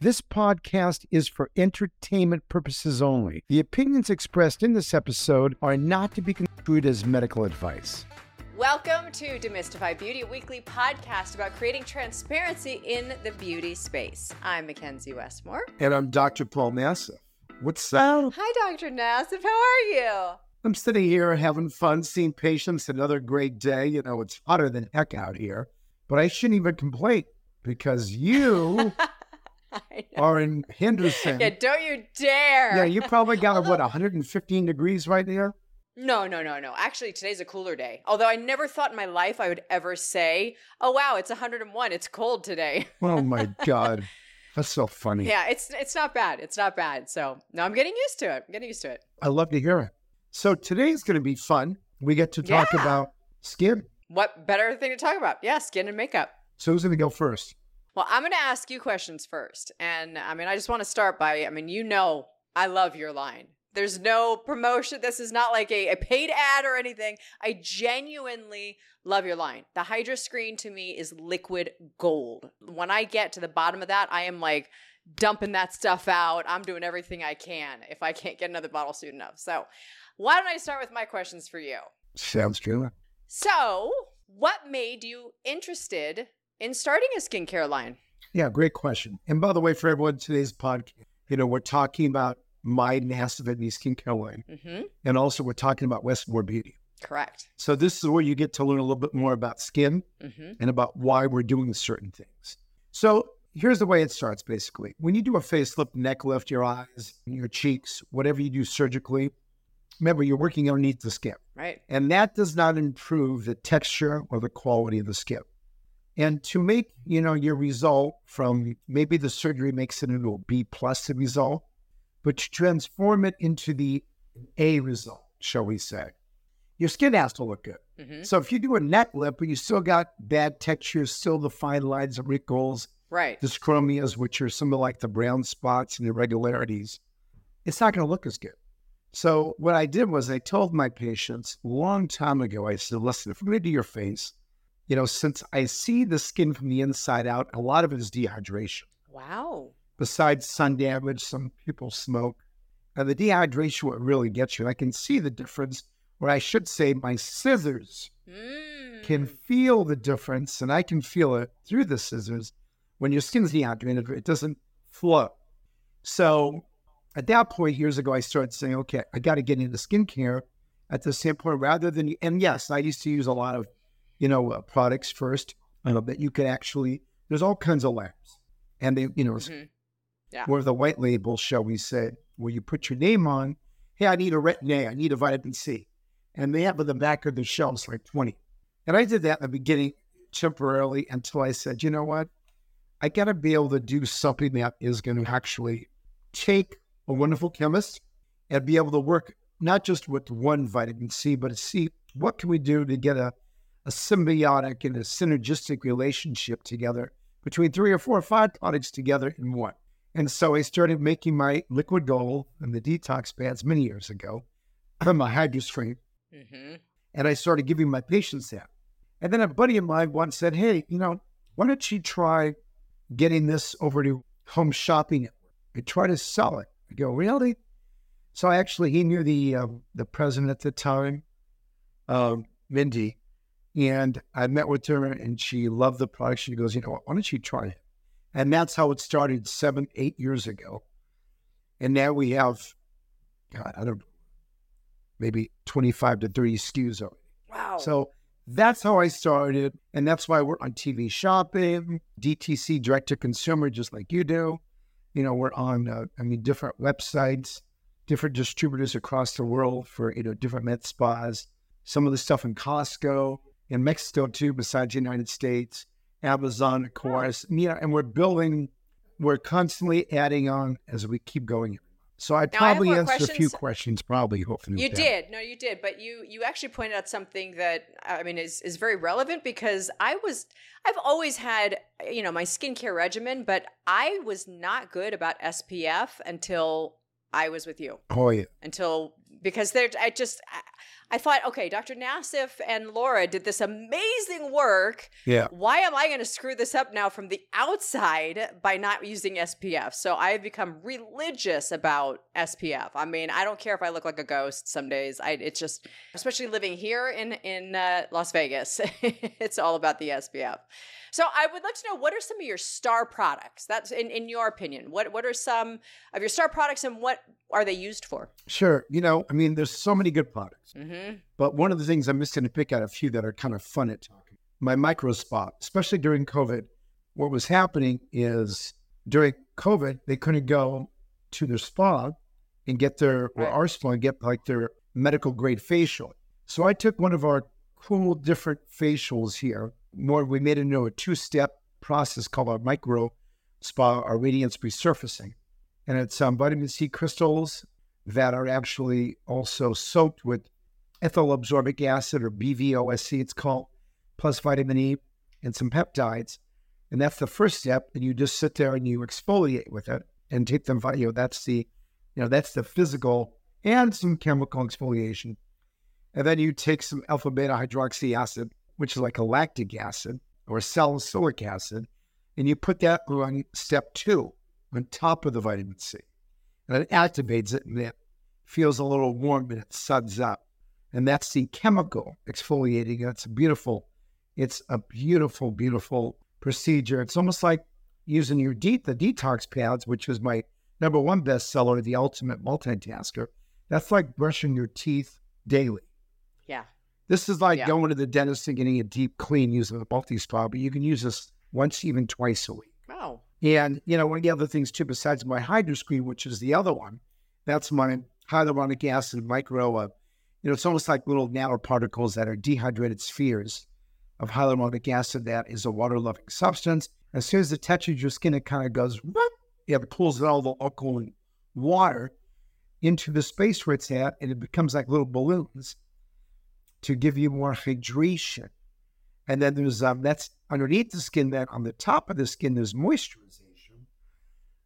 This podcast is for entertainment purposes only. The opinions expressed in this episode are not to be construed as medical advice. Welcome to Demystify Beauty, a weekly podcast about creating transparency in the beauty space. I'm McKenzie Westmore. And I'm Dr. Paul Nassif. What's up? Hi, Dr. Nassif. How are you? I'm sitting here having fun, seeing patients. Another great day. You know, it's hotter than heck out here, but I shouldn't even complain because you are in Henderson. Yeah, don't you dare. Yeah, you probably got what 115 degrees right there. No, no, no, no. Actually, today's a cooler day. Although I never thought in my life I would ever say, "Oh wow, it's 101. It's cold today." Oh my god. That's so funny. Yeah, it's it's not bad. It's not bad. So, no, I'm getting used to it. I'm getting used to it. I love to hear it. So, today's going to be fun. We get to talk Yeah. about skin. What better thing to talk about? Yeah, skin and makeup. So, who's going to go first? Well, I'm going to ask you questions first. And I mean, I just want to start by I mean, you know, I love your line. There's no promotion. This is not like a, a paid ad or anything. I genuinely love your line. The Hydra screen to me is liquid gold. When I get to the bottom of that, I am like dumping that stuff out. I'm doing everything I can if I can't get another bottle soon enough. So, why don't I start with my questions for you? Sounds good. So, what made you interested in starting a skincare line? Yeah, great question. And by the way, for everyone, today's podcast, you know, we're talking about my Fitness skincare line, Mm-hmm. and also we're talking about Westmore Beauty. Correct. So this is where you get to learn a little bit more about skin Mm-hmm. and about why we're doing certain things. So here's the way it starts basically. When you do a facelift, neck lift, your eyes, your cheeks, whatever you do surgically, remember you're working underneath the skin. Right. And that does not improve the texture or the quality of the skin. And to make, you know, your result from maybe the surgery makes it into a B plus result, but to transform it into the A result, shall we say. Your skin has to look good. Mm-hmm. So if you do a neck lift, but you still got bad texture, still the fine lines and wrinkles, Right. the dyschromias, which are some of like the brown spots and irregularities, it's not going to look as good. So what I did was I told my patients a long time ago, I said, listen, if we're going to do your face, you know, since I see the skin from the inside out, a lot of it is dehydration. Wow. Besides sun damage, some people smoke. And the dehydration what really gets you. I can see the difference, or I should say my scissors Mm. can feel the difference, and I can feel it through the scissors. When your skin's dehydrated, it doesn't flow. So at that point, years ago, I started saying, okay, I got to get into skincare at the same point rather than, and yes, I used to use a lot of, you know, uh, products first uh, that you could actually, there's all kinds of labs. And they, you know, Mhm. Yeah. where the white label, shall we say, where you put your name on, hey, I need a retin A, I need a vitamin C. And they have on the back of the shelves like 20. And I did that in the beginning temporarily until I said, you know what? I got to be able to do something that is going to actually take a wonderful chemist and be able to work not just with one vitamin C, but to see what can we do to get a, a symbiotic and a synergistic relationship together between three or four or five products together in one. And so I started making my liquid gold and the detox pads many years ago, my hydro screen, Mm-hmm. and I started giving my patients that. And then a buddy of mine once said, Hey, you know, why don't you try getting this over to Home Shopping Network and try to sell it? I go, Really? So actually, he knew the uh, the president at the time, um, Mindy, and I met with her and she loved the product. She goes, You know? Why don't you try it? And that's how it started seven, eight years ago. And now we have, God, I don't know, maybe 25 to 30 SKUs already. Wow. So that's how I started. And that's why we're on TV shopping, DTC, direct to consumer, just like you do. You know, we're on, uh, I mean, different websites, different distributors across the world for, you know, different med spas, some of the stuff in Costco, in Mexico too, besides the United States, Amazon, of course. And, you know, and we're building, we're constantly adding on as we keep going. So I Now, I probably more answered a few questions. questions, probably, hopefully. You did. No, you did. But you you actually pointed out something that I mean is is very relevant because I was I've always had you know my skincare regimen, but I was not good about SPF until I was with you. Oh, yeah. Until because there I just I thought, okay, Dr. Nassif and Laura did this amazing work. Yeah. Why am I going to screw this up now from the outside by not using SPF? So I have become religious about SPF. I mean, I don't care if I look like a ghost some days. I it's just, especially living here in in uh, Las Vegas, it's all about the SPF. So I would like to know what are some of your star products? That's in, in your opinion. What what are some of your star products and what are they used for? Sure. You know, I mean, there's so many good products. Mm-hmm. But one of the things I'm just going to pick out a few that are kind of fun at talking. My micro spa, especially during COVID, what was happening is during COVID, they couldn't go to their spa and get their, or our spa and get like their medical grade facial. So I took one of our cool different facials here. More, we made it into a two step process called our micro spa, our radiance resurfacing. And it's um, vitamin C crystals that are actually also soaked with ethyl ascorbic acid or BVOSC, it's called, plus vitamin E and some peptides. And that's the first step. And you just sit there and you exfoliate with it and take them, you know, that's the, you know, that's the physical and some chemical exfoliation. And then you take some alpha beta hydroxy acid, which is like a lactic acid or salicylic acid, and you put that on step two on top of the vitamin C. And it activates it and it feels a little warm and it suds up. And that's the chemical exfoliating. It's a beautiful, it's a beautiful, beautiful procedure. It's almost like using your de- the detox pads, which is my number one bestseller, the ultimate multitasker. That's like brushing your teeth daily. Yeah. This is like Yeah. going to the dentist and getting a deep clean using a multi spa, but you can use this once, even twice a week. And, you know, one of the other things too, besides my hydro screen, which is the other one, that's my hyaluronic acid micro, uh, you know, it's almost like little nanoparticles that are dehydrated spheres of hyaluronic acid that is a water loving substance. As soon as it touches your skin, it kind of goes, whoop, it pulls all the alkaline water into the space where it's at, and it becomes like little balloons to give you more hydration. And then there's um that's underneath the skin. Then on the top of the skin, there's moisturization,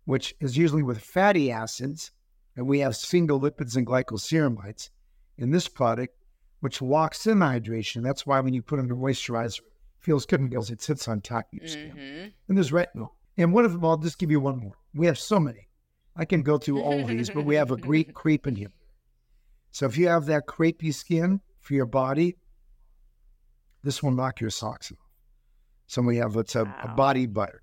which is usually with fatty acids, and we have sphingolipids and glycoceramides in this product, which locks in the hydration. That's why when you put on the moisturizer, it feels good because it sits on top of your skin. Mm-hmm. And there's retinol. And one of them, I'll just give you one more. We have so many. I can go through all these, but we have a great crepe in here. So if you have that crepey skin for your body, this will knock your socks off. So we have it's a, a body butter.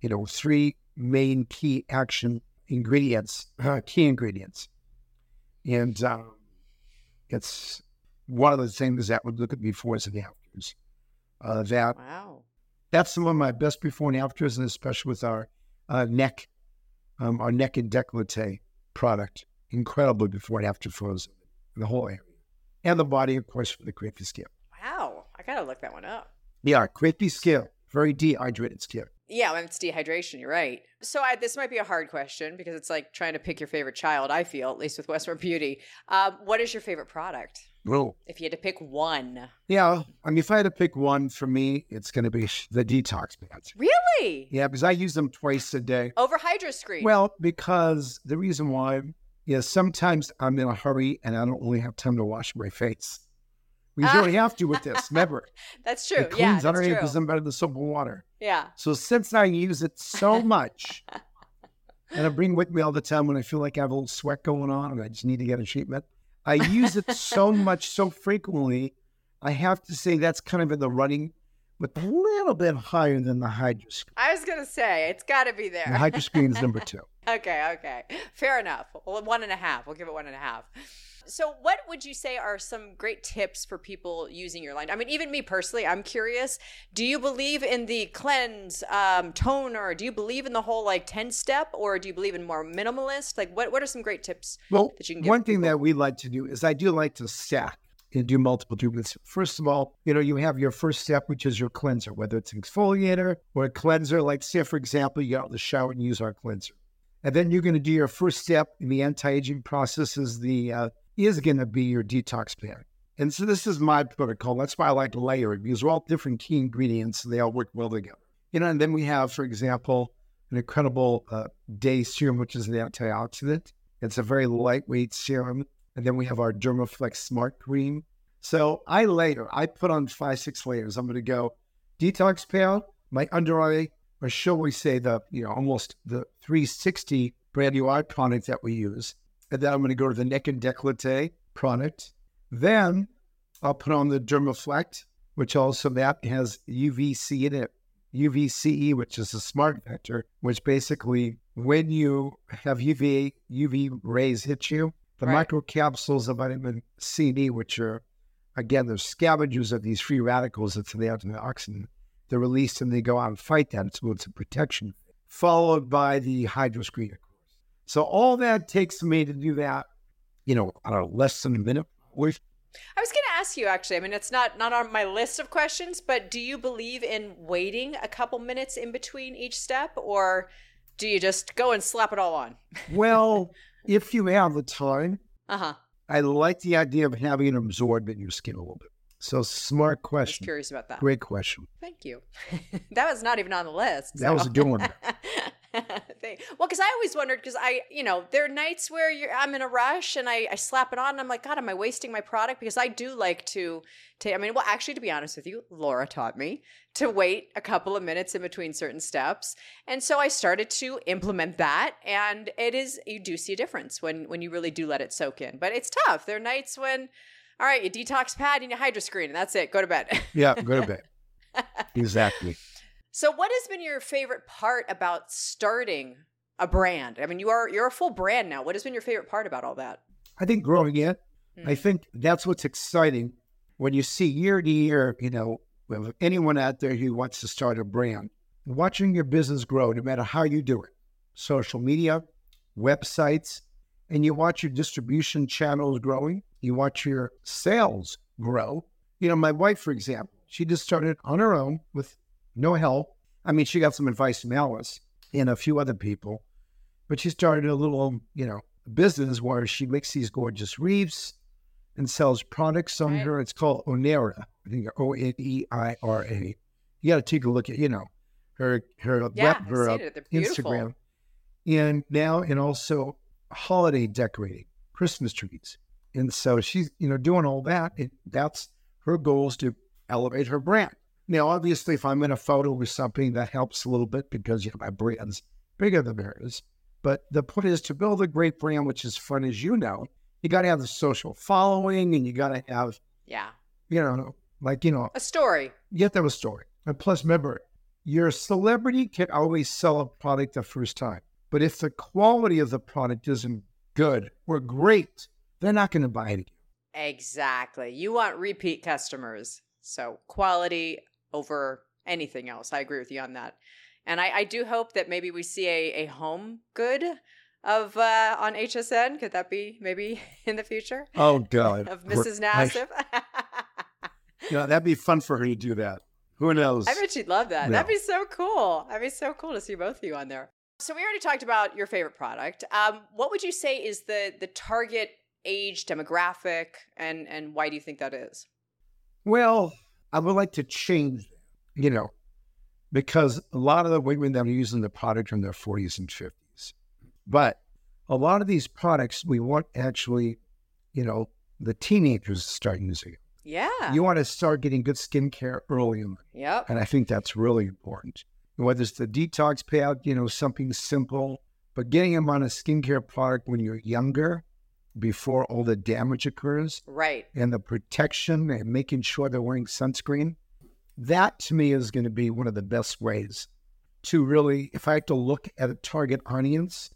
You know, three main key action ingredients, uh, key ingredients, and um, it's one of the things that would look at befores and afters. Uh, that Wow. that's some of my best before and afters, and especially with our uh, neck, um, our neck and décolleté product. Incredible before and after photos the whole area. And the body, of course, for the crepey skin. I gotta look that one up. Yeah, crepey skin, very dehydrated skin. Yeah, when it's dehydration, you're right. So I, this might be a hard question because it's like trying to pick your favorite child. I feel, at least with Westmore Beauty. Um, what is your favorite product? Well, If you had to pick one, yeah, I mean, if I had to pick one for me, it's going to be the detox pads. really? Yeah, because I use them twice a day. Over HydroScreen. Well, because the reason why is sometimes I'm in a hurry and I don't really have time to wash my face. We Ah. really have to with this. Remember, that's true. it Yeah, cleans that's true. 100% better than soap and water. Yeah. So since I use it so much, and I bring with me all the time when I feel like I have a little sweat going on and I just need to get a treatment, I use it so much, so frequently. I have to say that's kind of in the running, but a little bit higher than the hydro screen. I was gonna say it's got to be there. hydro screen is number two. okay, okay, fair enough. Well, one and a half. We'll give it one and a half. So, what would you say are some great tips for people using your line? I mean, even me personally, I'm curious. Do you believe in the cleanse, um, toner? Do you believe in the whole like ten step, or do you believe in more minimalist? Like, what what are some great tips? Well, that you can give one thing people. that we like to do is I do like to stack and do multiple treatments. First of all, you know, you have your first step, which is your cleanser, whether it's an exfoliator or a cleanser. Like, say, for example, you get out of the shower and use our cleanser. And then you're going to do your first step in the anti-aging process is the uh, is going to be your detox plan. And so this is my protocol. That's why I like layering because they're all different key ingredients and they all work well together. You know, and then we have, for example, an incredible uh, day serum, which is an antioxidant. It's a very lightweight serum And then we have our Dermaflex Smart Cream. So I layer, I put on five, six layers. I'm going to go detox pad, my under eye, or shall we say the, you know, almost the 360 brand new eye product that we use. And then I'm going to go to the neck and décolleté product. Then I'll put on the Dermaflect, which also that has UVC in it. UVCE, which is a smart vector, which basically when you have UV UV rays hit you, the Right. microcapsules of vitamin C and E, which are again they're scavengers of these free radicals that's in the antioxidant, they're released and they go out and fight that. So it's a protection, followed by the hydroscreen. So all that takes me to do that, you know, I don't know, less than a minute. Which I was going to ask you actually. I mean, it's not not on my list of questions, but do you believe in waiting a couple minutes in between each step, or do you just go and slap it all on? well, if you have the time, Uh huh. I like the idea of having it absorbed in your skin a little bit. So smart question. curious about that. Great question. Thank you. that was not even on the list. That was a good one. Thank- well, because I always wondered, because I, you know, there are nights where you're, I'm in a rush and I, I slap it on and I'm like, God, am I wasting my product? Because I do like to take, I mean, well, actually, to be honest with you, Laura taught me to wait a couple of minutes in between certain steps. And so I started to implement that. And it is, you do see a difference when, when you really do let it soak in. But it's tough. There are nights when, all right, you detox pad and you hydroscreen and that's it. Go to bed. Yeah, go to bed. exactly. So, what has been your favorite part about starting a brand? I mean, you are you're a full brand now. What has been your favorite part about all that? I think growing it, I Mm. think that's what's exciting when you see year to year, you know, with anyone out there who wants to start a brand, watching your business grow, no matter how you do it, social media, websites, and you watch your distribution channels growing, you watch your sales grow. You know, my wife, for example, she just started on her own with no help. I mean, she got some advice from Alice and a few other people, but she started a little, you know, business where she makes these gorgeous wreaths and sells products on Right. her. It's called Oneira. I think O N E I R A. You got to take a look at, you know, her her Yeah, web, her uh, seen it. They're beautiful. Instagram, and now and also holiday decorating, Christmas trees, and so she's you know doing all that. And that's her goal is to elevate her brand. Now, obviously, if I'm in a photo with something, that helps a little bit because you know my brand's bigger than theirs. But the point is to build a great brand, which is fun, as you know. You got to have the social following, and you got to have, Yeah, you know, like you know, a story. you have to have a story. And plus, remember, your celebrity can always sell a product the first time. But if the quality of the product isn't good or great, they're not going to buy it again. Exactly. You want repeat customers, so quality over anything else. I agree with you on that. And I, I do hope that maybe we see a, a home good of uh, on HSN. Could that be maybe in the future Oh, God. of Mrs. I- Nassif? You know, that'd be fun for her to do that. Who knows? I bet she'd love that. No. That'd be so cool. That'd be so cool to see both of you on there. So we already talked about your favorite product. Um, what would you say is the the target age demographic, and and why do you think that is? Well, I would like to change, you know, because a lot of the women that are using the product are in their 40s and 50s. But a lot of these products, we want actually, you know, the teenagers to start using it. Yeah. You want to start getting good skincare early in life. yep. And I think that's really important. Whether it's the detox pad, you know, something simple, but getting them on a skincare product when you're younger, before all the damage occurs, Right. and the protection and making sure they're wearing sunscreen, that to me is going to be one of the best ways to really, if I had to look at a target audience,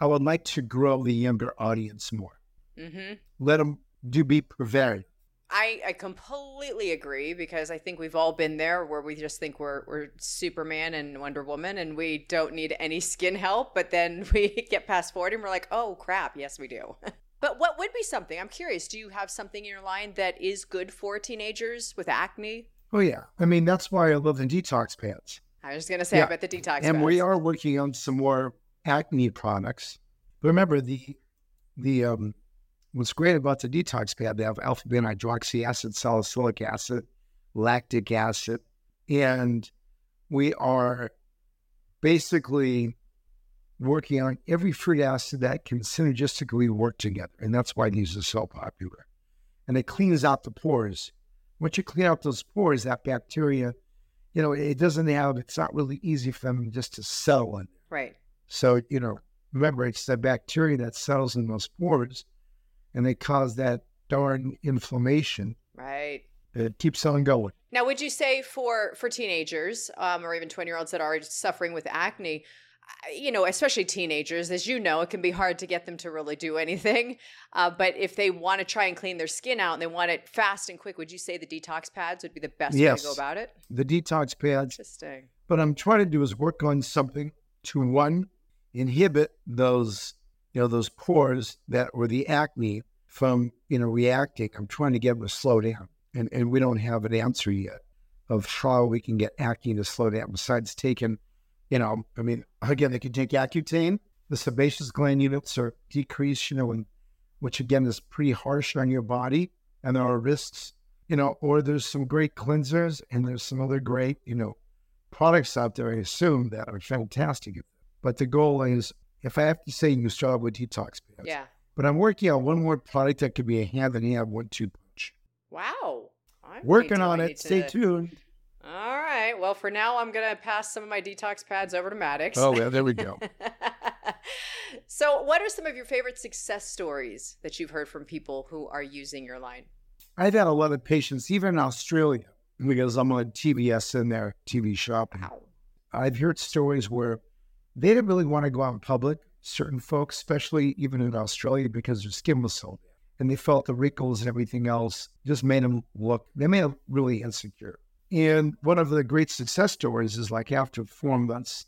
I would like to grow the younger audience more. Mm-hmm. Let them do be prevented. I, I completely agree because I think we've all been there where we just think we're we're Superman and Wonder Woman and we don't need any skin help, but then we get past 40 and we're like, oh crap, yes we do. but what would be something? I'm curious, do you have something in your line that is good for teenagers with acne? Oh, yeah. I mean, that's why I love the detox pants. I was just gonna say Yeah. I bet the detox. and we are working on some more acne products. But remember the the um what's great about the detox pad, they have alpha beta hydroxy acid, salicylic acid, lactic acid, and we are basically working on every fruit acid that can synergistically work together. And that's why these are so popular. And it cleans out the pores. Once you clean out those pores, that bacteria, you know, it doesn't have, it's not really easy for them just to settle in. Right. So, you know, remember, it's the bacteria that settles in those pores and they cause that darn inflammation. Right. It keeps on going. Now, would you say for for teenagers um, or even twenty year olds that are suffering with acne, you know, especially teenagers, as you know, it can be hard to get them to really do anything. Uh, but if they want to try and clean their skin out and they want it fast and quick, would you say the detox pads would be the best yes. way to go about it? The detox pads. Interesting. But I'm trying to do is work on something to one inhibit those, you know, those pores that were the acne from you know reacting. I'm trying to get them to slow down and, and we don't have an answer yet of how we can get acne to slow down besides taking, you know, I mean, again, they can take Accutane, the sebaceous gland units are decreased, you know, and, which again is pretty harsh on your body and there are risks, you know, or there's some great cleansers and there's some other great, you know, products out there, I assume, that are fantastic. But the goal is, if I have to say, you start with detox pads. Yeah. But I'm working on one more product that could be a hand in hand one two punch. Wow. I Working on it. Stay tuned. All right. Well, for now, I'm going to pass some of my detox pads over to Maddox. Oh, well, there we go. so, what are some of your favorite success stories that you've heard from people who are using your line? I've had a lot of patients, even in Australia, because I'm on TBS in their TV shop. Wow. I've heard stories where they didn't really want to go out in public, certain folks, especially even in Australia, because their skin was so bad and they felt the wrinkles and everything else just made them look, they made them really insecure. And one of the great success stories is like after four months,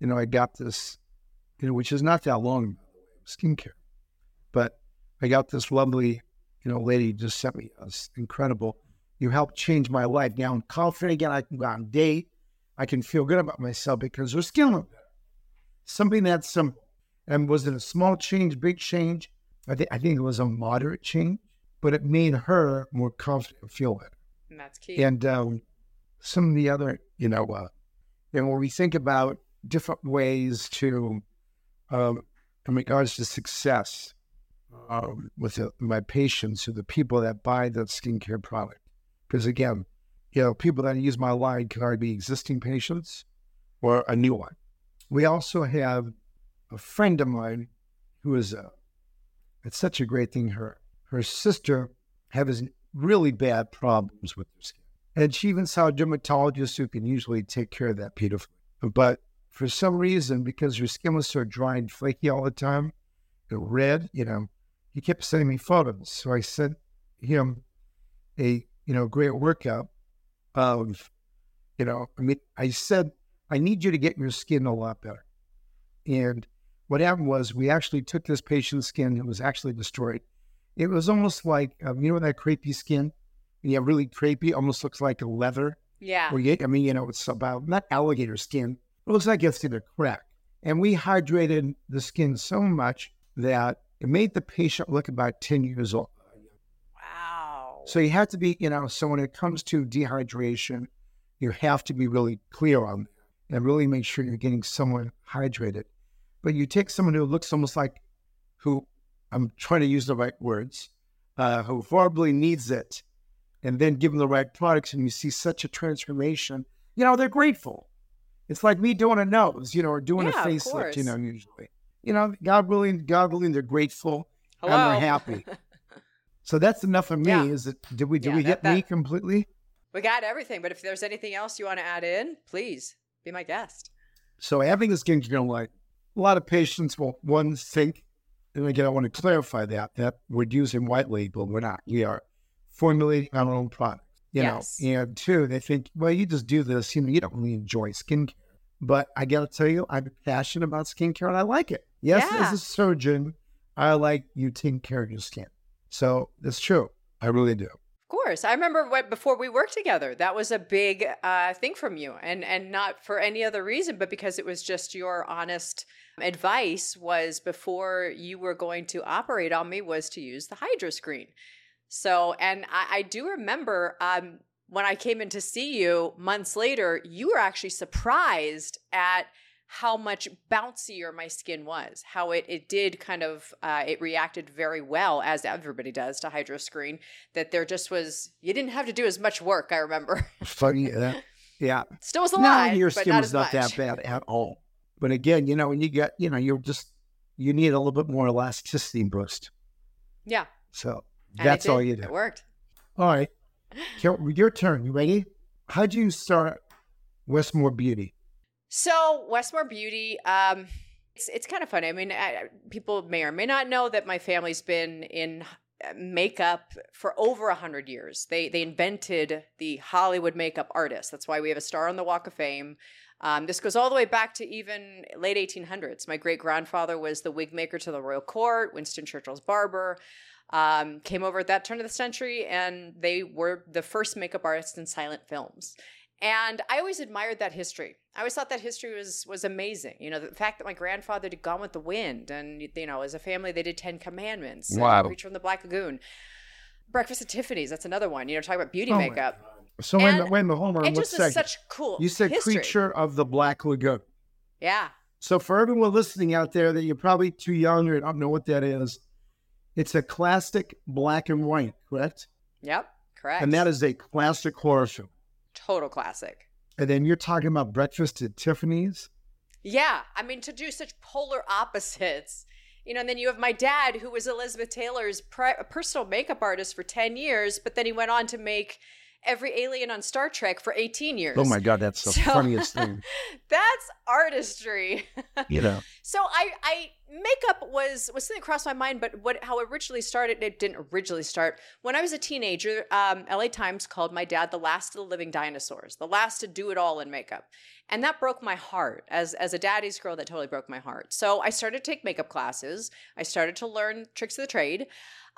you know, I got this, you know, which is not that long, skincare. But I got this lovely, you know, lady just sent me this incredible. You helped change my life. Now I'm confident again. I can go on date. I can feel good about myself because her skin looked better. Something that simple. And was it a small change, big change? I, th- I think it was a moderate change, but it made her more confident, feel better. And that's key. And um, some of the other, you know, uh, and when we think about different ways to, um, in regards to success um, with the, my patients or the people that buy the skincare product, because again, you know, people that use my line can either be existing patients or a new one. We also have a friend of mine who is a it's such a great thing. Her her sister has really bad problems with her skin, and she even saw a dermatologist who can usually take care of that beautifully. But for some reason, because her skin was so dry and flaky all the time, red, you know, he kept sending me photos. So I sent him a you know great workup of you know I mean I said I need you to get your skin a lot better, and what happened was we actually took this patient's skin it was actually destroyed. It was almost like um, you know that crepey skin, yeah, really crepey, almost looks like a leather. Yeah. Or I mean, you know, it's about not alligator skin. It looks like it's in a crack. And we hydrated the skin so much that it made the patient look about 10 years old. Wow. So you have to be, you know, so when it comes to dehydration, you have to be really clear on that and really make sure you're getting someone hydrated. But you take someone who looks almost like who I'm trying to use the right words, uh, who horribly needs it, and then give them the right products, and you see such a transformation. You know, they're grateful. It's like me doing a nose, you know, or doing yeah, a facelift, you know, usually. You know, God willing, God willing, they're grateful Hello. and they're happy. so that's enough of me. Yeah. Is it? Did we? Did Yeah, we that- get me completely? we got everything, but if there's anything else you want to add in, please be my guest. So having a skincare line, a lot of patients will one think, and again, I want to clarify that that we're using white label. We're not. We are formulating our own product. You Yes. know, and two, they think, well, you just do this. You know, you don't really enjoy skincare. But I got to tell you, I'm passionate about skincare and I like it. Yes, Yeah. as a surgeon, I like you taking care of your skin. So it's true. I really do. Course, I remember what before we worked together. That was a big uh, thing from you, and and not for any other reason, but because it was just your honest advice. Was before you were going to operate on me was to use the Hydra screen. So, and I, I do remember um, when I came in to see you months later, you were actually surprised at how much bouncier my skin was, how it, it did kind of, uh, it reacted very well, as everybody does to Hydro Screen, that there just was, you didn't have to do as much work, I remember. Funny. That, yeah. Still was a No, lot. your but skin not was not much. that bad at all. But again, you know, when you get, you know, you're just, you need a little bit more elasticity boost. Yeah. So that's all you do. It worked. All right. Your turn. You ready? How'd you start Westmore Beauty? So Westmore Beauty, um, it's it's kind of funny. I mean, I, people may or may not know that my family's been in uh, makeup for over a hundred years. They they invented the Hollywood makeup artist. That's why we have a star on the Walk of Fame. Um, this goes all the way back to even late 1800s. My great grandfather was the wig maker to the royal court. Winston Churchill's barber um, came over at that turn of the century, and they were the first makeup artists in silent films. And I always admired that history. I always thought that history was was amazing. You know, the fact that my grandfather did Gone with the Wind, and you know, as a family, they did Ten Commandments, Wow. Creature from the Black Lagoon, Breakfast at Tiffany's. That's another one. You know, talk about beauty Oh makeup. So wait And minute, wait a minute, hold on. It just is such cool. You said history. creature of the Black Lagoon. Yeah, So for everyone listening out there that you're probably too young or don't know what that is, it's a classic black and white, correct? yep, correct. And that is a classic horror film. total classic. And then you're talking about Breakfast at Tiffany's. Yeah, I mean to do such polar opposites. You know, and then you have my dad, who was Elizabeth Taylor's pri- personal makeup artist for 10 years, but then he went on to make every alien on Star Trek for 18 years. Oh my God, that's the So- funniest thing. That's artistry. You know, So I, I makeup was was something that crossed my mind, but what how it originally started, it didn't originally start. When I was a teenager, um, LA Times called my dad the last of the living dinosaurs, the last to do it all in makeup, and that broke my heart. As as a daddy's girl, that totally broke my heart. So I started to take makeup classes. I started to learn tricks of the trade.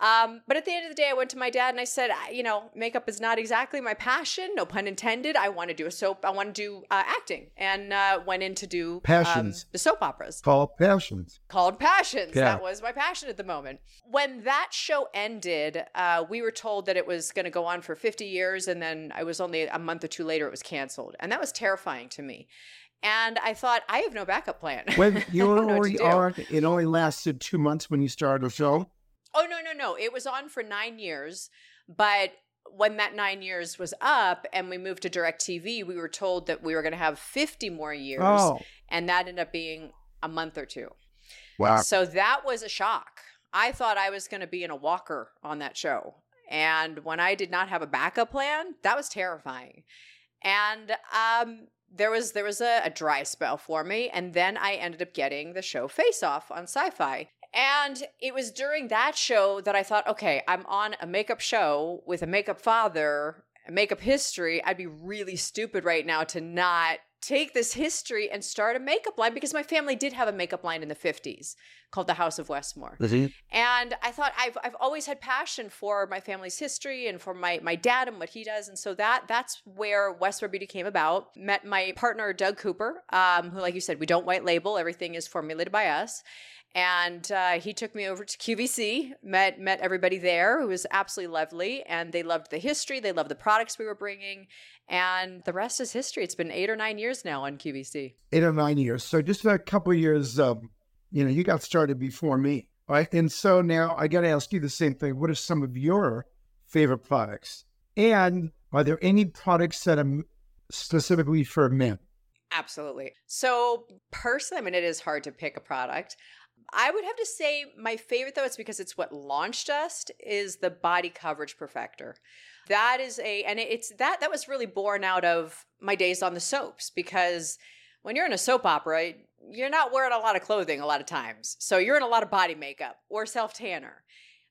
Um, but at the end of the day, I went to my dad and I said, "I- you know, makeup is not exactly my passion, no pun intended. I want to do a soap. I want to do uh, acting, and uh, went in to do um, Passions. the soap operas called Passions. called Passions. Yeah. That was my passion at the moment. When that show ended, uh, we were told that it was going to go on for 50 years, and then I was only a month or two later, it was canceled. And that was terrifying to me. And I thought, I have no backup plan. When you I don't know what only to do. are, it only lasted two months when you started the show. Oh, no, no, no. It was on for nine years. But when that nine years was up and we moved to DirecTV, we were told that we were going to have 50 more years. Oh, And that ended up being a month or two. wow. So that was a shock. I thought I was going to be in a walker on that show. And when I did not have a backup plan, that was terrifying. And um, there was there was a, a dry spell for me, and then I ended up getting the show Face Off on Syfy. And it was during that show that I thought, okay, I'm on a makeup show with a makeup father, a makeup history. I'd be really stupid right now to not take this history and start a makeup line because my family did have a makeup line in the 50s called the House of Westmore. And I thought I've I've always had passion for my family's history and for my my dad and what he does, and so that that's where Westmore Beauty came about. Met my partner Doug Cooper, um, who, like you said, we don't white label; everything is formulated by us. And uh, he took me over to QVC, met met everybody there, who was absolutely lovely, and they loved the history, they loved the products we were bringing, and the rest is history. It's been eight or nine years now on QVC. eight or nine years. So just a couple of years, um, you know, you got started before me, right? And so now I got to ask you the same thing. What are some of your favorite products? And are there any products that are specifically for men? Absolutely. So, personally, I mean, it is hard to pick a product. I would have to say my favorite, though, it's because it's what launched us, is the Body Coverage Perfector. That is a, and it's that, that was really born out of my days on the soaps because when you're in a soap opera, you're not wearing a lot of clothing a lot of times. So, you're in a lot of body makeup or self tanner.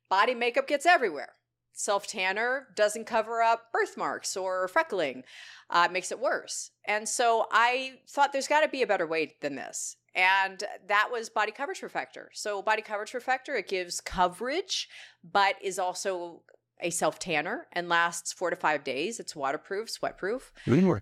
Body makeup gets everywhere. Self tanner doesn't cover up birthmarks or freckling uh, makes it worse. And so I thought there's got to be a better way than this. And that was Body Coverage Perfector. So, Body Coverage Perfector, it gives coverage, but is also a self tanner and lasts four to five days. It's waterproof, sweatproof.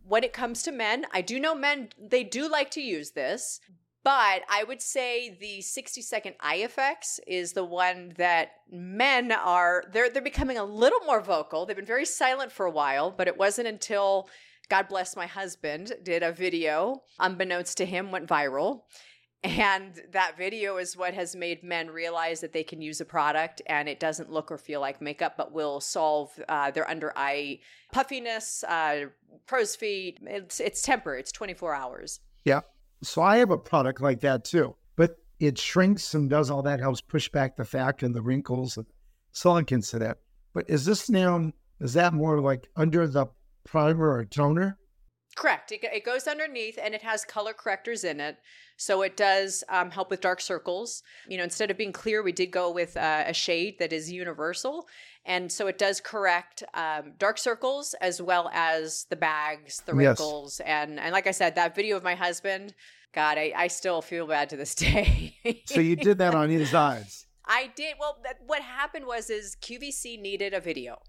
When it comes to men, I do know men, they do like to use this, but I would say the 60 second eye effects is the one that men are, they're, they're becoming a little more vocal. They've been very silent for a while, but it wasn't until God bless my husband, did a video, unbeknownst to him, went viral. And that video is what has made men realize that they can use a product and it doesn't look or feel like makeup, but will solve uh, their under eye puffiness, uh, crow's feet. It's, it's temporary, it's 24 hours. Yeah. So I have a product like that too, but it shrinks and does all that, helps push back the fat and the wrinkles and silicons to that. But is this now, is that more like under the primer or toner? Correct. It, it goes underneath and it has color correctors in it. So it does um, help with dark circles. You know, instead of being clear, we did go with uh, a shade that is universal. And so it does correct um, dark circles as well as the bags, the wrinkles. Yes. And, and like I said, that video of my husband, God, I, I still feel bad to this day. so you did that on his eyes. I did. Well, what happened was is QVC needed a video.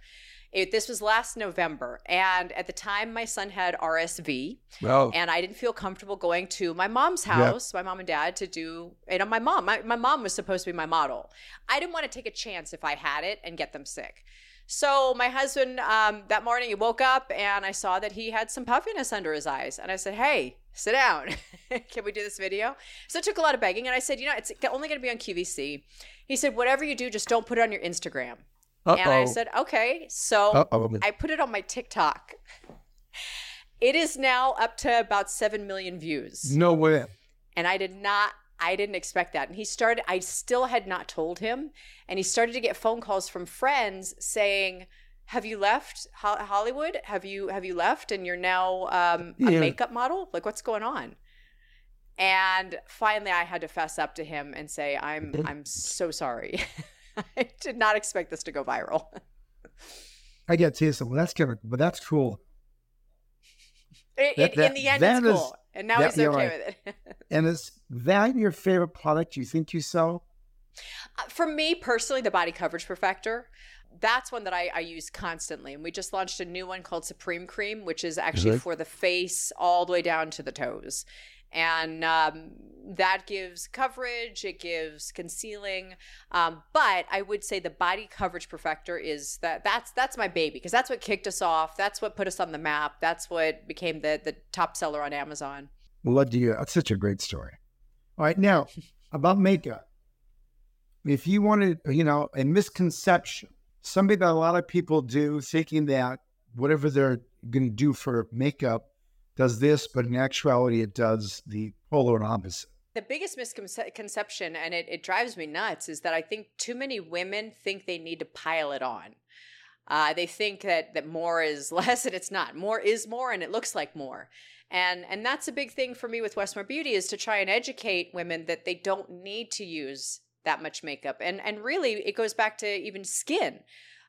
It, this was last November, and at the time, my son had RSV, oh. and I didn't feel comfortable going to my mom's house, my mom and dad, to do. You know, my mom, my, my mom was supposed to be my model. I didn't want to take a chance if I had it and get them sick. So my husband, um, that morning, he woke up and I saw that he had some puffiness under his eyes, and I said, "Hey, sit down. Can we do this video?" So it took a lot of begging, and I said, "You know, it's only going to be on QVC." He said, "Whatever you do, just don't put it on your Instagram." Uh-oh. And I said, okay. So Uh-oh. I put it on my TikTok. It is now up to about 7 million views. No way. And I did not I didn't expect that. And he started I still had not told him and he started to get phone calls from friends saying, "Have you left Hollywood? Have you have you left and you're now um, a yeah. makeup model? Like what's going on?" And finally I had to fess up to him and say, "I'm I'm so sorry." I did not expect this to go viral. I get to you, well, that's good, but that's cool. It, that, that, in the end, it's is, cool, and now that, he's okay right. with it. and is that your favorite product you think you sell? Uh, for me personally, the body coverage perfector. That's one that I, I, use constantly. And we just launched a new one called Supreme Cream, which is actually for the face all the way down to the toes and um, that gives coverage it gives concealing um, but i would say the body coverage perfector is that that's that's my baby because that's what kicked us off that's what put us on the map that's what became the the top seller on amazon. Well do you that's such a great story. All right now about makeup. If you wanted you know a misconception something that a lot of people do thinking that whatever they're going to do for makeup does this, but in actuality, it does the polar opposite. The biggest misconception, and it, it drives me nuts, is that I think too many women think they need to pile it on. Uh, they think that that more is less, and it's not. More is more, and it looks like more. And and that's a big thing for me with Westmore Beauty is to try and educate women that they don't need to use that much makeup. And and really, it goes back to even skin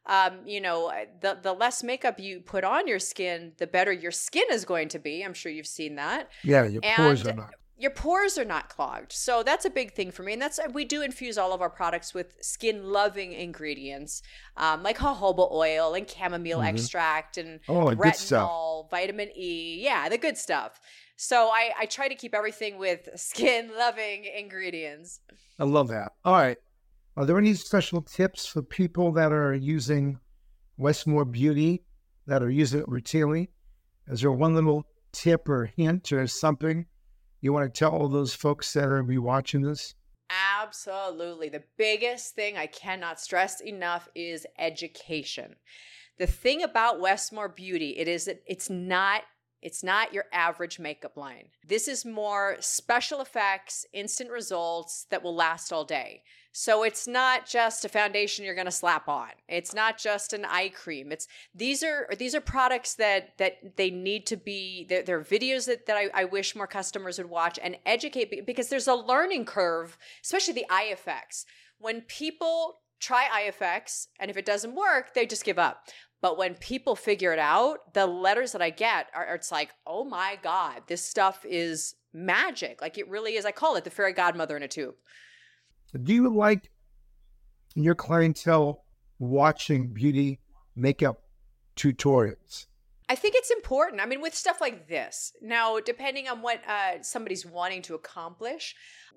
um, you know, uh, the the less makeup you put on your skin, the better your skin is going to be. I'm sure you've seen that. Yeah, your and pores are not. Your pores are not clogged. So that's a big thing for me. And that's we do infuse all of our products with skin loving ingredients, um, like jojoba oil and chamomile mm-hmm. extract and oh, retinol, vitamin E. Yeah, the good stuff. So I, I try to keep everything with skin loving ingredients. I love that. All right. Are there any special tips for people that are using Westmore Beauty that are using it routinely? Is there one little tip or hint or something you want to tell all those folks that are be watching this? Absolutely. The biggest thing I cannot stress enough is education. The thing about Westmore Beauty, it is that it's not it's not your average makeup line. This is more special effects, instant results that will last all day. So it's not just a foundation you're going to slap on. It's not just an eye cream. It's these are these are products that that they need to be. They're, they're videos that that I, I wish more customers would watch and educate because there's a learning curve, especially the eye effects. When people try eye effects and if it doesn't work, they just give up. But when people figure it out, the letters that I get are it's like, oh my God, this stuff is magic. Like it really is. I call it the fairy godmother in a tube. Do you like your clientele watching beauty makeup tutorials? I think it's important. I mean, with stuff like this, now, depending on what uh, somebody's wanting to accomplish,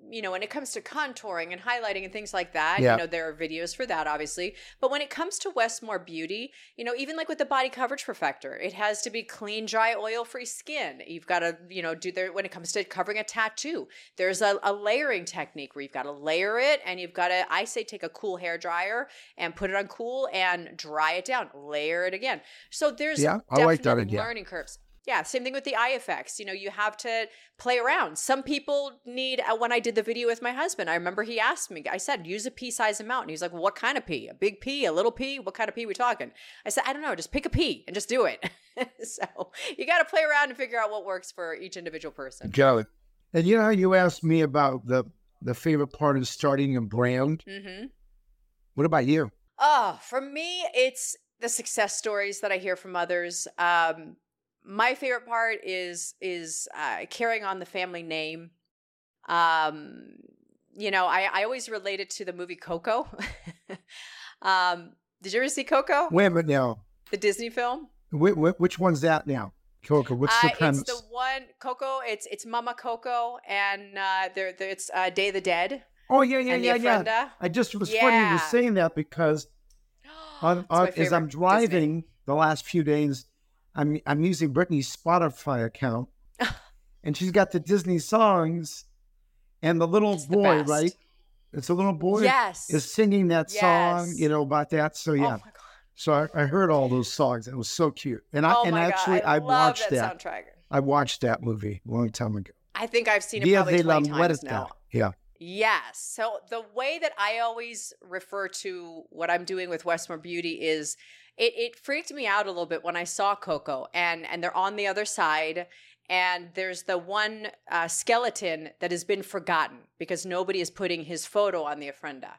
you know, when it comes to contouring and highlighting and things like that, Yeah. you know, there are videos for that, obviously. But when it comes to Westmore Beauty, you know, even like with the body coverage perfector, it has to be clean, dry, oil free skin. You've got to, you know, do there when it comes to covering a tattoo. There's a, a layering technique where you've got to layer it and you've got to, I say, take a cool hair dryer and put it on cool and dry it down, layer it again. So there's Yeah, I like that idea. learning curves. Yeah, same thing with the eye effects. You know, you have to play around. Some people need, uh, when I did the video with my husband, I remember he asked me, I said, use a pea size amount. And he's like, well, what kind of pea? A big pea, a little pea? What kind of pea we talking? I said, I don't know, just pick a pea and just do it. so you got to play around and figure out what works for each individual person. Got. And you know how you asked me about the the favorite part of starting a brand? Mm-hmm. What about you? Oh, for me, it's the success stories that I hear from others. Um, my favorite part is is uh, carrying on the family name. Um, you know, I, I always relate it to the movie Coco. um, did you ever see Coco, Wait a minute now. the Disney film? Wh- wh- which one's that now? Coco, what's Uh, the premise? it's the one Coco. It's it's Mama Coco, and uh, there it's uh, Day of the Dead oh, yeah, yeah, yeah, the yeah. Ofrenda. I just was funny you were saying that because on, on, as I'm Disney. driving the last few days, I'm I'm using Brittany's Spotify account, and she's got the Disney songs, and the little It's boy, best. right? It's a little boy yes, is singing that song, you know about that. So Oh yeah, my God. so I, I heard all those songs. It was so cute, and I oh and actually God. I, I, watched that, that. I watched that movie a long time ago. I think I've seen it Dia probably de la 20 times Muerta. now. Yeah. Yes. So the way that I always refer to what I'm doing with Westmore Beauty is it, it freaked me out a little bit when I saw Coco and and they're on the other side and there's the one uh, skeleton that has been forgotten because nobody is putting his photo on the ofrenda.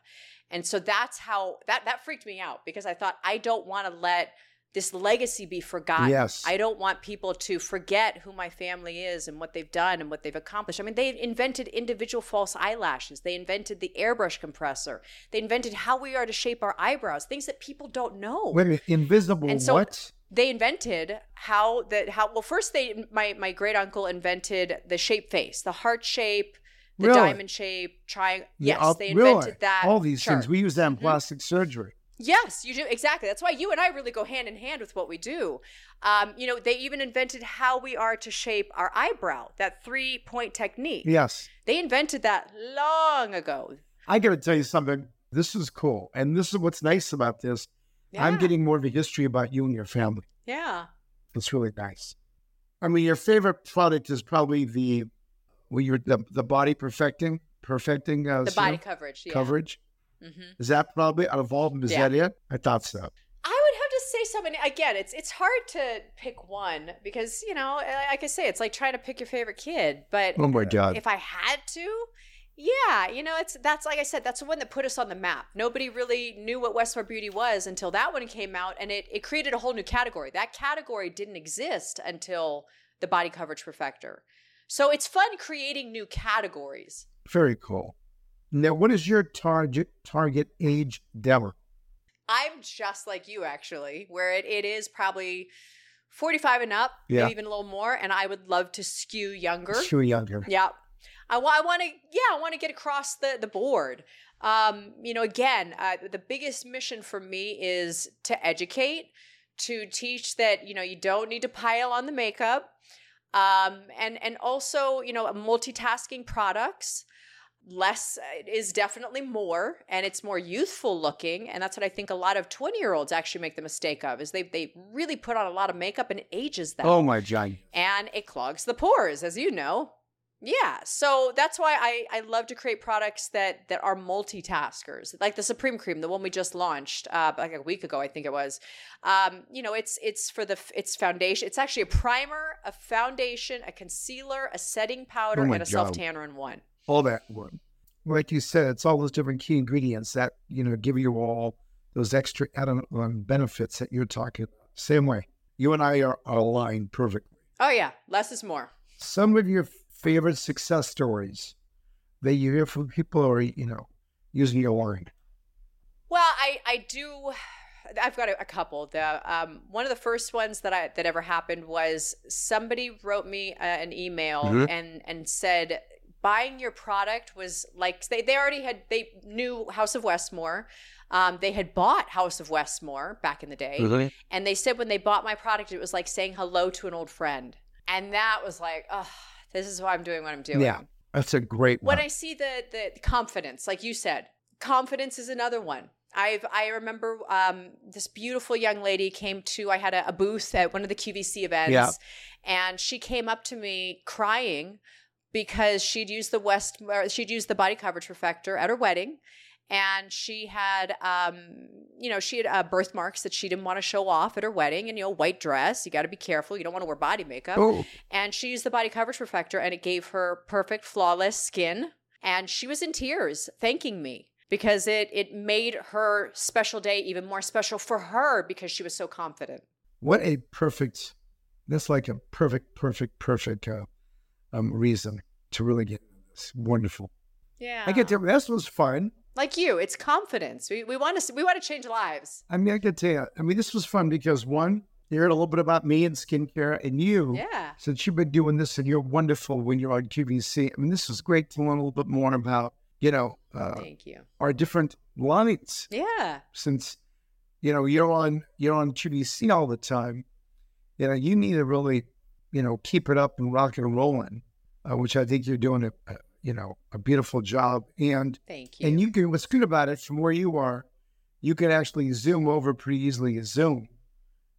And so that's how that that freaked me out because I thought I don't want to let this legacy be forgotten. Yes. I don't want people to forget who my family is and what they've done and what they've accomplished. I mean, they invented individual false eyelashes. They invented the airbrush compressor. They invented how we are to shape our eyebrows, things that people don't know. Wait a minute, invisible And so- what? They invented how that how well first they my my great uncle invented the shape face, the heart shape, the Really? diamond shape, triangle. Yes, they really? invented that. All these chart. things. We use that in Mhm. plastic surgery. Yes, you do exactly. That's why you and I really go hand in hand with what we do. Um, you know, they even invented how we are to shape our eyebrow, that three point technique. Yes. They invented that long ago. I got to tell you something. This is cool. And this is what's nice about this. I'm getting more of a history about you and your family. yeah. It's really nice. I mean, your favorite product is probably the, well, your the, the body perfecting, perfecting uh, The body coverage. Yeah. coverage. Hmm Is that probably out of all of? Is Yeah. that it? I thought so. I would have to say something again. It's it's hard to pick one because you know, like I say, it's like trying to pick your favorite kid. But Oh my God. if I had to, yeah, you know, it's that's like I said, that's the one that put us on the map. Nobody really knew what Westmore Beauty was until that one came out, and it it created a whole new category. That category didn't exist until the body coverage perfector. So it's fun creating new categories. Very cool. Now, what is your target target age demo? I'm just like you, actually, where it, it is probably 45 and up, Yeah. maybe even a little more. And I would love to skew younger. Skew younger. Yeah. I, I want to, yeah, I want to get across the, the board. Um, you know, again, uh, the biggest mission for me is to educate, to teach that, you know, you don't need to pile on the makeup. Um, and, and also, you know, multitasking products less is definitely more and it's more youthful looking and that's what i think a lot of 20 year olds actually make the mistake of is they they really put on a lot of makeup and ages them. Oh my John. and it clogs the pores as you know. Yeah so that's why i i love to create products that that are multitaskers like the supreme cream the one we just launched uh like a week ago i think it was. Um you know it's it's for the it's foundation it's actually a primer a foundation a concealer a setting powder Oh and a self tanner in one all that one. Like you said, it's all those different key ingredients that you know give you all those extra added um, benefits that you're talking about. Same way, you and I are, are aligned perfectly. oh yeah less is more Some of your favorite success stories that you hear from people who are you know using your line. Well, I I do I've got a, a couple. The um, one of the first ones that I that ever happened was somebody wrote me uh, an email Mhm. and and said buying your product was like they they already had they knew House of Westmore. Um, they had bought House of Westmore back in the day, Mm-hmm. and they said when they bought my product, it was like saying hello to an old friend, and that was like, oh, this is why I'm doing what I'm doing. Yeah. That's a great one. when I see the the confidence, like you said, confidence is another one. I've I remember um, this beautiful young lady came to. I had a, a booth at one of the QVC events, Yeah. and she came up to me crying because she'd used the West she'd used the body coverage perfector at her wedding. And she had, um, you know, she had uh, birthmarks that she didn't want to show off at her wedding. And, you know, white dress, you got to be careful. You don't want to wear body makeup oh, and she used the body coverage perfector and it gave her perfect flawless skin and she was in tears thanking me because it it made her special day even more special for her because she was so confident what a perfect, that's like a perfect, perfect, perfect uh, um, reason to really get this. Wonderful. yeah I get to, this was fun. like you it's confidence we, we want to we want to change lives I mean, I could tell you, I mean, this was fun because one, you heard a little bit about me and skincare, and you, yeah since you've been doing this and you're wonderful when you're on QVC. I mean, this was great to learn a little bit more about, you know, uh, thank you our different lines. yeah Since, you know, you're on you're on QVC all the time, you know, you need to really, you know, keep it up and rock and rolling, uh, which I think you're doing a, a you know a beautiful job. And thank you and you can what's good about it from where you are, you can actually zoom over pretty easily. Zoom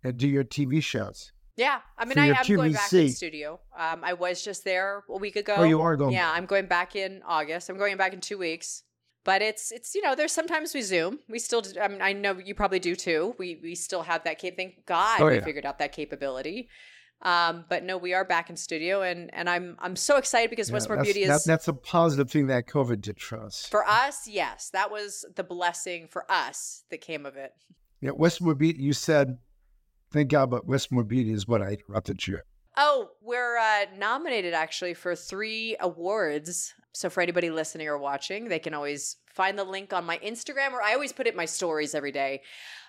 and do your TV shows. yeah i mean i am going back in QVC. studio um i was just there a week ago Oh, you are going. Yeah, I'm going back in August. I'm going back in two weeks. But it's it's you know there's sometimes we zoom. We still do, I mean I know you probably do too. We we still have that cap. Thank God Oh, we figured out that capability. Um, but no, we are back in studio, and and I'm I'm so excited because Yeah, Westmore Beauty that- is that's a positive thing that COVID did for us. for us. Yes, that was the blessing for us that came of it. Yeah, Westmore Beauty. You said, thank God, but Westmore Beauty is what I interrupted you. Oh, we're uh, nominated actually for three awards. So for anybody listening or watching, they can always find the link on my Instagram, or I always put it in my stories every day.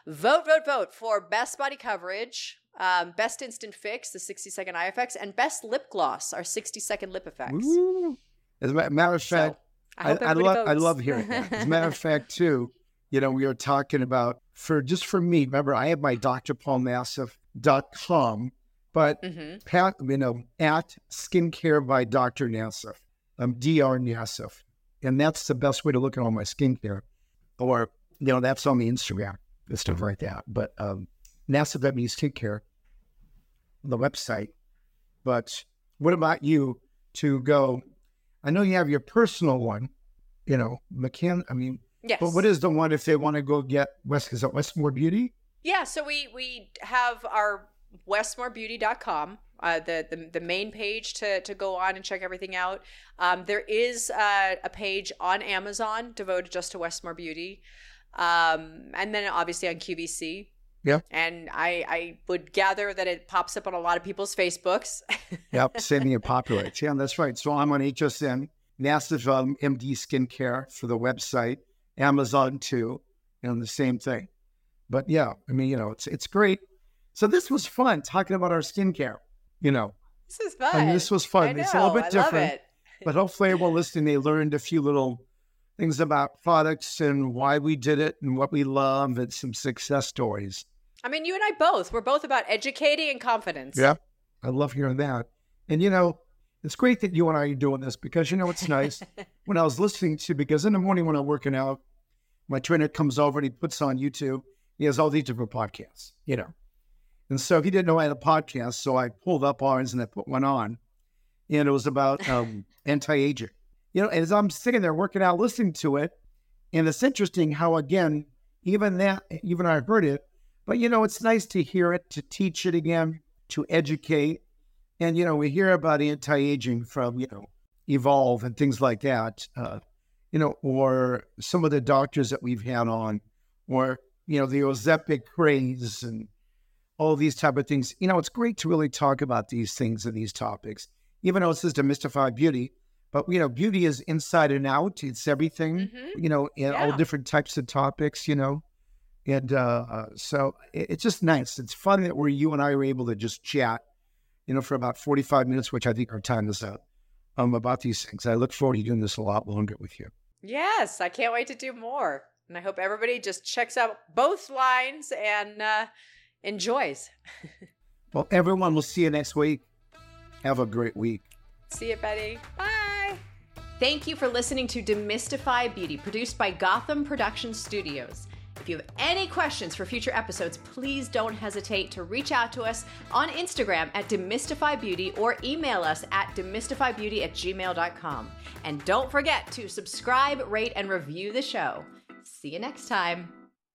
Vote, vote, vote for best body coverage, um, best instant fix, the 60 second eye effects, and best lip gloss, our 60 second lip effects. Woo. As a matter of So, fact, I, I, I, love I love hearing that. As a matter of fact, too, you know, we are talking about for just for me. Remember, I have my drpaulnassif.com, but Mhm. Pat, you know, at skincare by Dr. Nassif, um, Dr. Nassif. And that's the best way to look at all my skincare. Or, you know, that's on the Instagram and stuff like that. But um, Nassif, that means skincare, the website. But what about you to go? I know you have your personal one, you know, McCann. I mean, Yes. but what is the one if they want to go get West? Is it Westmore Beauty? Yeah, so we we have our westmorebeauty.com, uh, the, the the main page to to go on and check everything out. Um, there is uh, a page on Amazon devoted just to Westmore Beauty, um, and then obviously on QVC. Yeah. And I I would gather that it pops up on a lot of people's Facebooks. Yep, saving it populates. Yeah, that's right. So I'm on HSN, Nassif um, MD Skincare for the website, Amazon too, and the same thing. But yeah, I mean, you know, it's it's great. So this was fun talking about our skincare. You know, this is fun. I mean, this was fun. Know, It's a little bit I different. But hopefully, while listening, they learned a few little things about products and why we did it and what we love and some success stories. I mean, you and I both. We're both about educating and confidence. Yeah. I love hearing that. And you know, it's great that you and I are doing this because you know it's nice when I was listening to because in the morning when I'm working out, my trainer comes over and he puts on YouTube. He has all these different podcasts, you know. And so he didn't know I had a podcast, so I pulled up ours and I put one on, and it was about um, anti-aging. You know, as I'm sitting there working out, listening to it, and it's interesting how again, even that, even I heard it, but you know, it's nice to hear it, to teach it again, to educate, and you know, we hear about anti-aging from you know, Evolve and things like that, uh, you know, or some of the doctors that we've had on, or you know, the Ozempic craze and all these type of things. You know, it's great to really talk about these things and these topics, even though it's just demystify beauty. But you know, beauty is inside and out. It's everything. Mhm. You know, in all different types of topics. You know, And uh, so it, it's just nice. It's fun that we're you and I are able to just chat, you know, for about 45 minutes, which I think our time is up, um, about these things. I look forward to doing this a lot longer with you. Yes, I can't wait to do more. And I hope everybody just checks out both lines and uh, enjoys. well, everyone, we'll see you next week. Have a great week. See you, Betty. Bye. Thank you for listening to Demystify Beauty, produced by Gotham Production Studios. If you have any questions for future episodes, please don't hesitate to reach out to us on Instagram at demystifybeauty or email us at demystifybeauty at gmail.com. And don't forget to subscribe, rate, and review the show. See you next time.